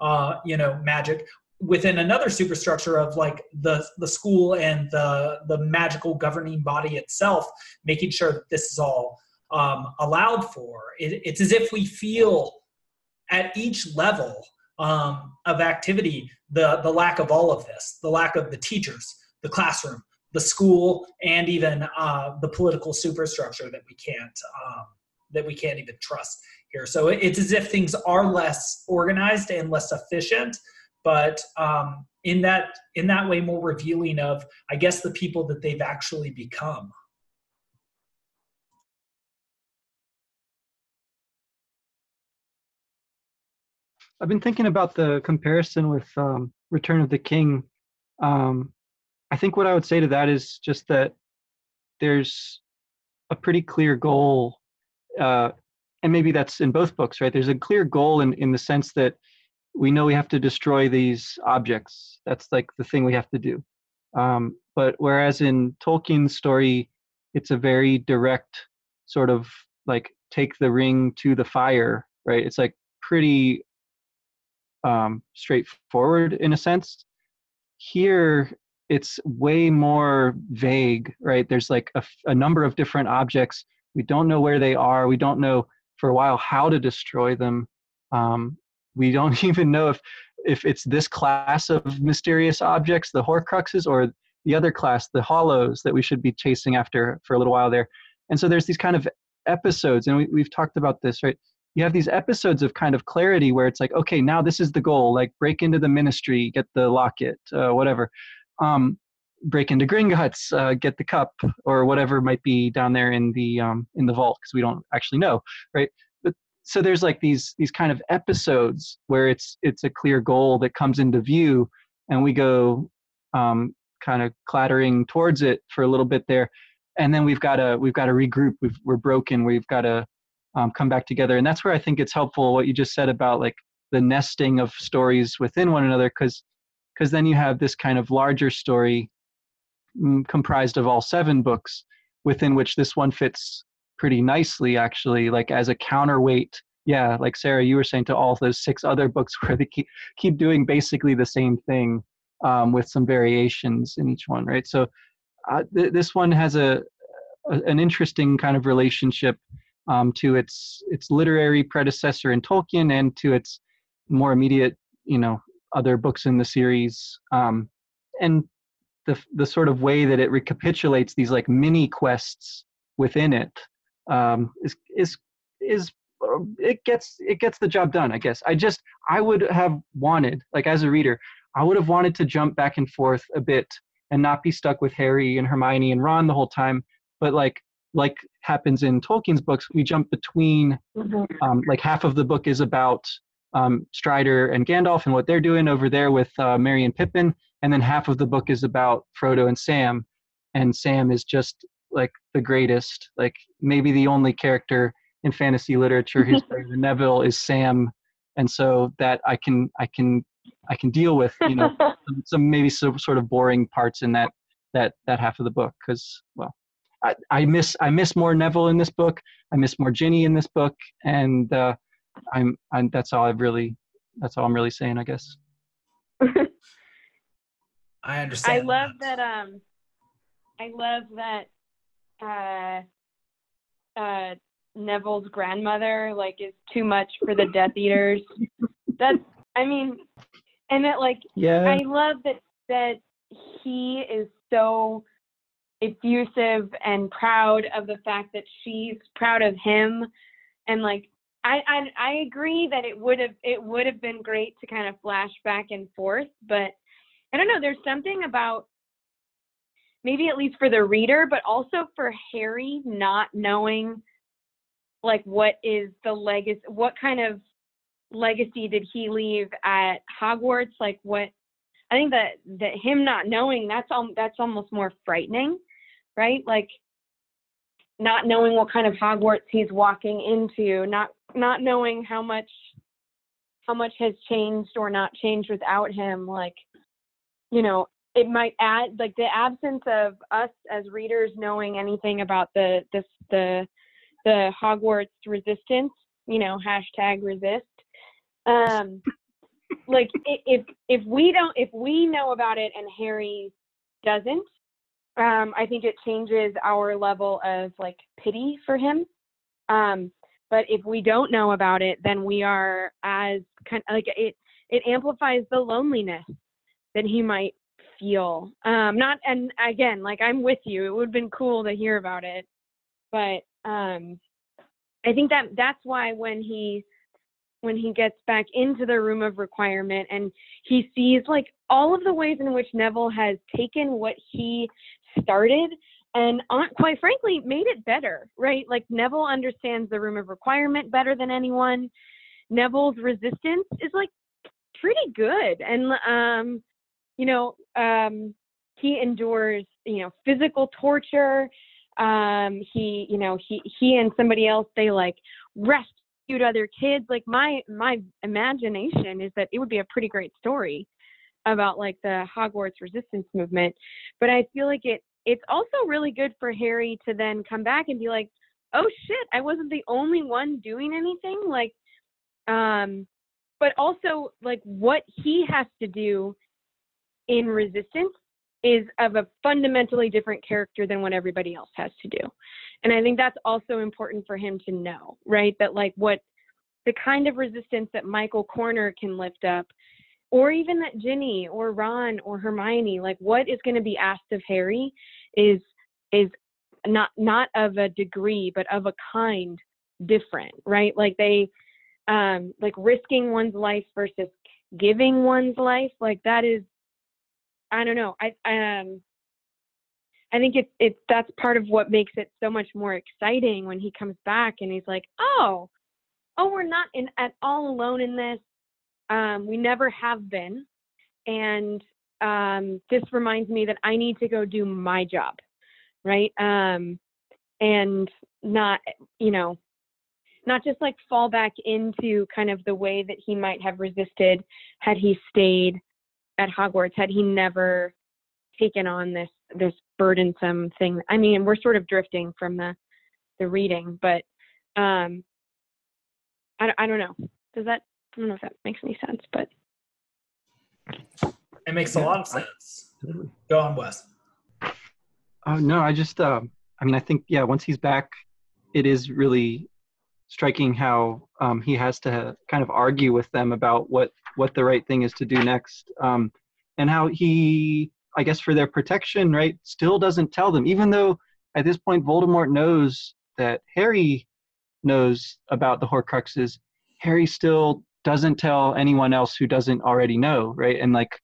uh, you know magic within another superstructure of like the the school and the the magical governing body itself making sure that this is all um, allowed for. It, it's as if we feel at each level um, of activity the the lack of all of this the lack of the teachers the classroom the school and even uh, the political superstructure that we can't um, that we can't even trust here. So it's as if things are less organized and less efficient but um, in that in that way more revealing of i guess the people that they've actually become. I've been thinking about the comparison with um, return of the king. Um, i think what i would say to that is just that there's a pretty clear goal uh, and maybe that's in both books right? There's a clear goal in, in the sense that we know we have to destroy these objects. That's like the thing we have to do. Um, but whereas in Tolkien's story, it's a very direct sort of like take the ring to the fire, right? It's like pretty um, straightforward in a sense. Here, it's way more vague, right? There's like a, a number of different objects. We don't know where they are. We don't know for a while how to destroy them. Um, we don't even know if if it's this class of mysterious objects, the Horcruxes, or the other class, the Hollows, that we should be chasing after for a little while there. And so there's these kind of episodes, and we, we've talked about this, right? You have these episodes of kind of clarity where it's like, okay, now this is the goal, like break into the ministry, get the locket, uh, whatever. Um, break into Gringotts, uh, get the cup, or whatever might be down there in the um, in the vault, because we don't actually know, right? So there's like these these kind of episodes where it's it's a clear goal that comes into view and we go um, kind of clattering towards it for a little bit there. And then we've got to we've got to regroup. We've, we're broken. We've got to um, come back together. And that's where i think it's helpful what you just said about like the nesting of stories within one another because because then you have this kind of larger story mm, comprised of all seven books within which this one fits pretty nicely actually like as a counterweight. Yeah like sarah you were saying to all those six other books where they keep, keep doing basically the same thing um, with some variations in each one right? So uh, th- this one has a, a, an interesting kind of relationship um, to its its literary predecessor in tolkien and to its more immediate you know other books in the series um, and the the sort of way that it recapitulates these like mini quests within it um, is is is it gets it gets the job done. I guess I just I would have wanted like as a reader I would have wanted to jump back and forth a bit and not be stuck with Harry and Hermione and Ron the whole time, but like like happens in Tolkien's books, we jump between mm-hmm. um, like half of the book is about um, Strider and Gandalf and what they're doing over there with uh, Merry and Pippin, and then half of the book is about Frodo and Sam, and Sam is just like the greatest, like maybe the only character in fantasy literature who's better than Neville is Sam and so that I can I can I can deal with you know some, some maybe some sort of boring parts in that that that half of the book because well I, I miss I miss more Neville in this book I miss more Ginny in this book and uh, I'm I'm that's all I've really that's all I'm really saying I guess. I understand. I love that. Um, I love that. Uh, uh, Neville's grandmother like is too much for the Death Eaters. That's. I mean, and that like. Yeah. I love that that he is so effusive and proud of the fact that she's proud of him and like I, I I agree that it would have it would have been great to kind of flash back and forth, but I don't know. There's something about maybe at least for the reader, but also for Harry not knowing like what is the legacy, what kind of legacy did he leave at Hogwarts? Like what? I think that that him not knowing that's all that's almost more frightening, right? Like not knowing what kind of Hogwarts he's walking into, not not knowing how much how much has changed or not changed without him like you know, it might add like the absence of us as readers knowing anything about the this the the Hogwarts resistance, you know, hashtag resist. Um, like if if we don't if we know about it and Harry doesn't, um, I think it changes our level of like pity for him. Um, but if we don't know about it, then we are as kind of like it it amplifies the loneliness that he might feel. Um, not and again, like I'm with you. It would have been cool to hear about it, but um, I think that that's why when he when he gets back into the room of requirement and he sees like all of the ways in which Neville has taken what he started and quite frankly made it better, right? Like Neville understands the room of requirement better than anyone. Neville's resistance is like pretty good and um you know, um, he endures, you know, physical torture. Um, he, you know, he he and somebody else they like rescued other kids. Like my my imagination is that it would be a pretty great story about like the Hogwarts resistance movement. But I feel like it it's also really good for Harry to then come back and be like, oh shit, I wasn't the only one doing anything. Like, um, but also like what he has to do in resistance is of a fundamentally different character than what everybody else has to do. And I think that's also important for him to know, right? That like what the kind of resistance that Michael Corner can lift up, or even that Ginny or Ron or Hermione, like what is going to be asked of Harry is is not not of a degree, but of a kind different, right? Like they um like risking one's life versus giving one's life, like that is I don't know. I um I think it's it's that's part of what makes it so much more exciting when he comes back and he's like, "Oh, oh, we're not in at all alone in this. Um, we never have been, and um, this reminds me that I need to go do my job, right? Um, and not, you know, not just like fall back into kind of the way that he might have resisted had he stayed at Hogwarts had he never taken on this this burdensome thing. I mean, we're sort of drifting from the the reading, but um, I I don't know. Does that I don't know if that makes any sense, but it makes a lot of sense. Go on, Wes. Oh no, I just um, I mean, I think yeah, once he's back, it is really striking how um, he has to kind of argue with them about what what the right thing is to do next. Um, and how he i guess for their protection right still doesn't tell them even though at this point voldemort knows that harry knows about the horcruxes harry still doesn't tell anyone else who doesn't already know right? And like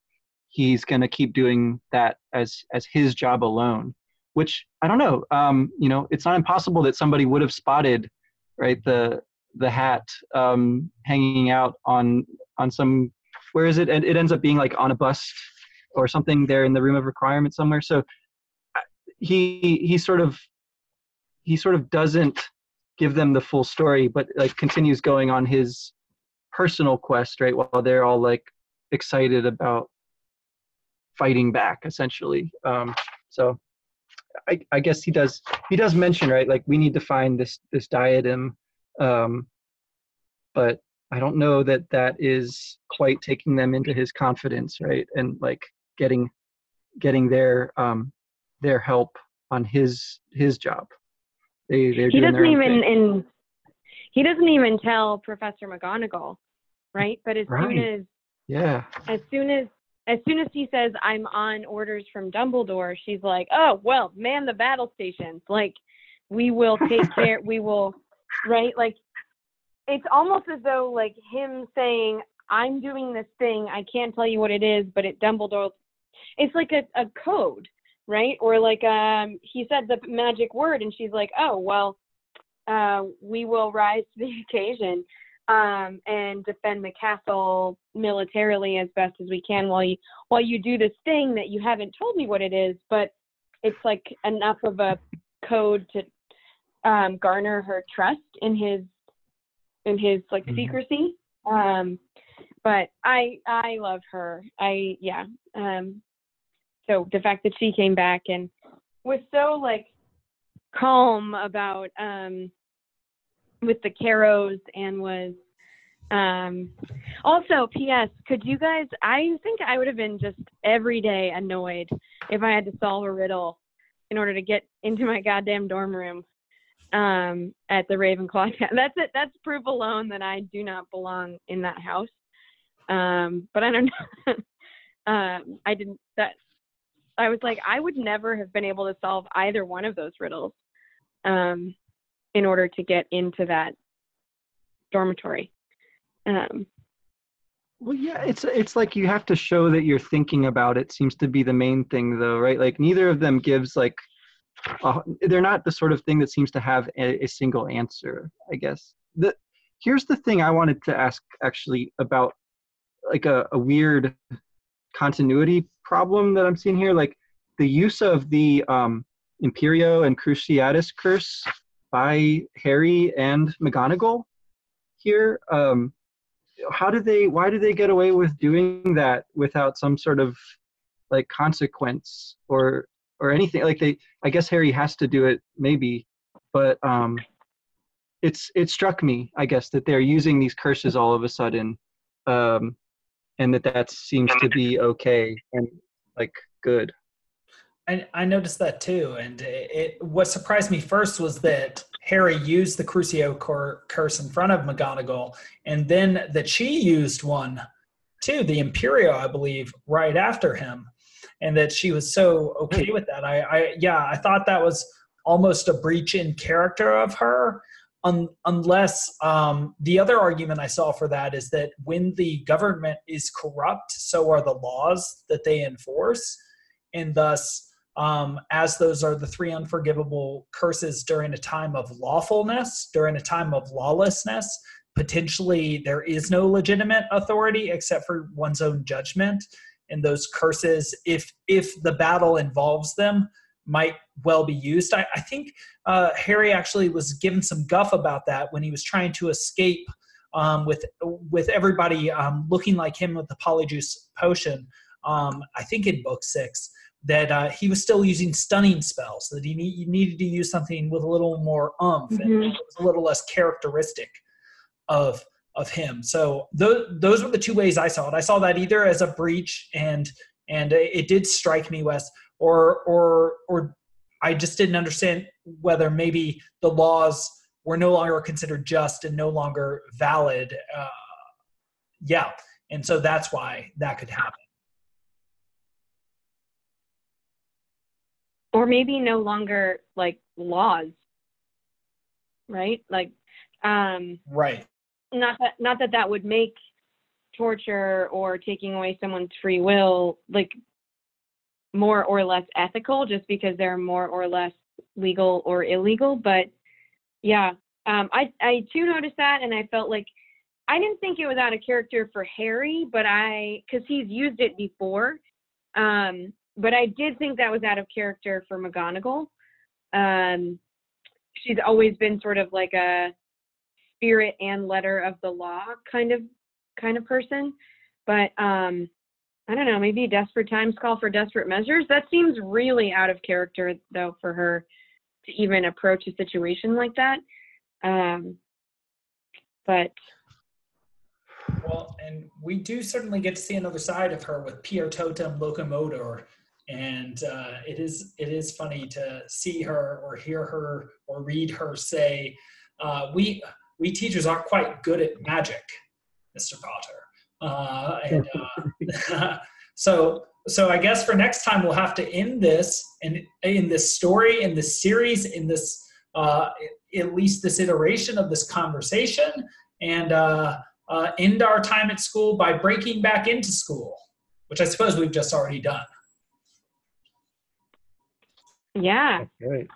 he's going to keep doing that as as his job alone which i don't know um, you know it's not impossible that somebody would have spotted right the the hat um, hanging out on on some where is it and it ends up being like on a bust or something there in the room of requirement somewhere so he he sort of he sort of doesn't give them the full story but like continues going on his personal quest, right? While they're all like excited about fighting back, essentially. Um, so I, I guess he does he does mention right like we need to find this this diadem um, but I don't know that that is quite taking them into his confidence, right? And like getting getting their um, their help on his his job. They they're he doesn't even thing. in he doesn't even tell Professor McGonagall, right? But as right. soon as yeah, as soon as as soon as he says I'm on orders from Dumbledore, she's like, "Oh well, man the battle stations. Like we will take care. we will, right? Like it's almost as though like him saying, "I'm doing this thing. I can't tell you what it is, but it Dumbledore." It's like a, a code, right? Or like um, he said the magic word, and she's like, "Oh well, uh, we will rise to the occasion." Um, and defend the castle militarily as best as we can while you while you do this thing that you haven't told me what it is, but it's like enough of a code to um, garner her trust in his in his like mm-hmm. secrecy. Um, but I I love her. I yeah. Um, so the fact that she came back and was so like calm about um with the Carrows and was um also ps could you guys i think i would have been just every day annoyed if i had to solve a riddle in order to get into my goddamn dorm room um, at the Ravenclaw. That's it. That's proof alone that I do not belong in that house. Um, but I don't know. um, I didn't. That I was like, I would never have been able to solve either one of those riddles um, in order to get into that dormitory. Um, well, yeah, it's it's like you have to show that you're thinking about it. Seems to be the main thing, though, right? Like neither of them gives like they're not the sort of thing that seems to have a, a single answer i guess the here's the thing i wanted to ask actually about like a, a weird continuity problem that i'm seeing here like the use of the um, imperio and cruciatus curse by harry and mcgonagall here. Um, how do they why do they get away with doing that without some sort of like consequence or or anything? Like they i guess harry has to do it maybe but um it's it struck me i guess that they're using these curses all of a sudden um and that that seems to be okay and like good I, I noticed that too, and it, it, what surprised me first was that Harry used the Crucio curse in front of McGonagall, and then that she used one too, the Imperio, I believe, right after him and that she was so okay with that. I, I yeah, I thought that was almost a breach in character of her. Un, unless um, the other argument I saw for that is that when the government is corrupt, so are the laws that they enforce, and thus, um, as those are the three unforgivable curses during a time of lawfulness, during a time of lawlessness, potentially there is no legitimate authority except for one's own judgment and those curses, if if the battle involves them, might well be used. I, I think uh, Harry actually was given some guff about that when he was trying to escape um, with with everybody um, looking like him with the polyjuice potion. Um, I think in book six that uh, he was still using stunning spells. That he, need, he, needed to use something with a little more umph mm-hmm. and a little less characteristic of of him. So those those were the two ways I saw it. I saw that either as a breach and and it did strike me, Wes, or or or I just didn't understand whether maybe the laws were no longer considered just and no longer valid. Uh, yeah, and so that's why that could happen. Or maybe no longer like laws, right? Like, um, right not that not that that would make torture or taking away someone's free will like more or less ethical just because they're more or less legal or illegal but yeah um, I, I too noticed that and i felt like i didn't think it was out of character for harry but i because he's used it before um, but i did think that was out of character for mcgonagall um, she's always been sort of like a spirit and letter of the law kind of kind of person. But um, I don't know, maybe desperate times call for desperate measures. That seems really out of character, though, for her to even approach a situation like that. Um, but well, and we do certainly get to see another side of her with Piertotum Locomotor, and uh, it is it is funny to see her or hear her or read her say, uh, "We we teachers aren't quite good at magic, Mr. Potter." Uh, and uh, so so I guess for next time we'll have to end this and in this story in this series in this uh, at least this iteration of this conversation and uh, end our time at school by breaking back into school, which I suppose we've just already done. Yeah. Great.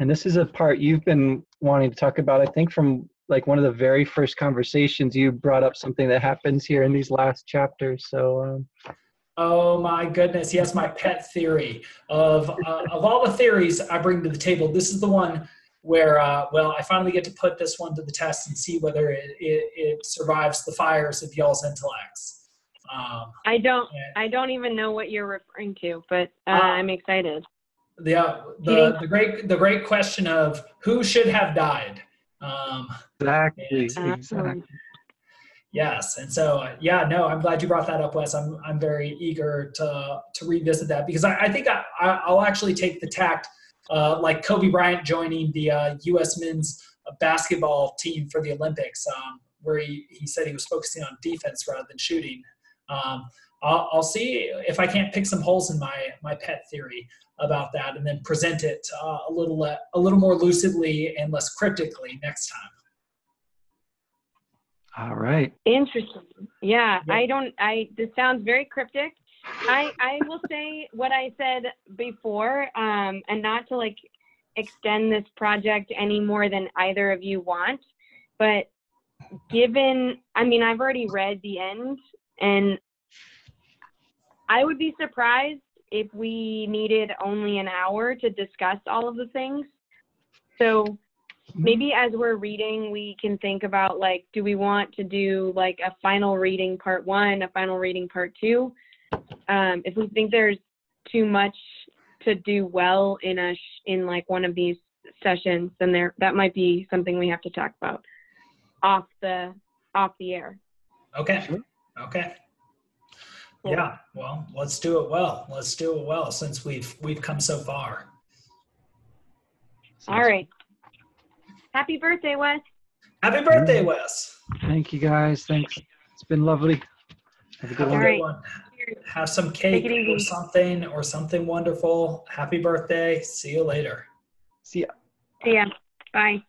And this is a part you've been wanting to talk about, I think, from like one of the very first conversations you brought up something that happens here in these last chapters. So, um, Oh my goodness! Yes, my pet theory of uh, of all the theories I bring to the table, this is the one where uh, well, I finally get to put this one to the test and see whether it it, it survives the fires of y'all's intellects. Um, I don't and, I don't even know what you're referring to, but uh, uh I'm excited. The, uh, the the great the great question of who should have died. Um, exactly. And, exactly. Yes, and so uh, yeah, no, I'm glad you brought that up, Wes. I'm I'm very eager to to revisit that because I, I think I, I'll actually take the tact uh, like Kobe Bryant joining the uh, U.S. men's basketball team for the Olympics, um, where he, he said he was focusing on defense rather than shooting. Um, I'll, I'll, see if I can't pick some holes in my my pet theory about that, and then present it uh, a little uh, a little more lucidly and less cryptically next time. All right. Interesting. Yeah, yeah, I don't. I this sounds very cryptic. I I will say what I said before, um, and not to like extend this project any more than either of you want, but given, I mean, I've already read the end, and I would be surprised if we needed only an hour to discuss all of the things. So Mm-hmm. maybe as we're reading we can think about like do we want to do like a final reading part one a final reading part two? Um, if we think there's too much to do well in a sh- in like one of these sessions then there that might be something we have to talk about off the off the air. Okay. Okay cool. yeah well let's do it well let's do it well since we've we've come so far all right Happy birthday, Wes. Happy birthday, Wes. Thank you, guys. Thanks. It's been lovely. Have a good, Have one. one. Have some cake or something or something wonderful. Happy birthday. See you later. See ya. See ya. Bye.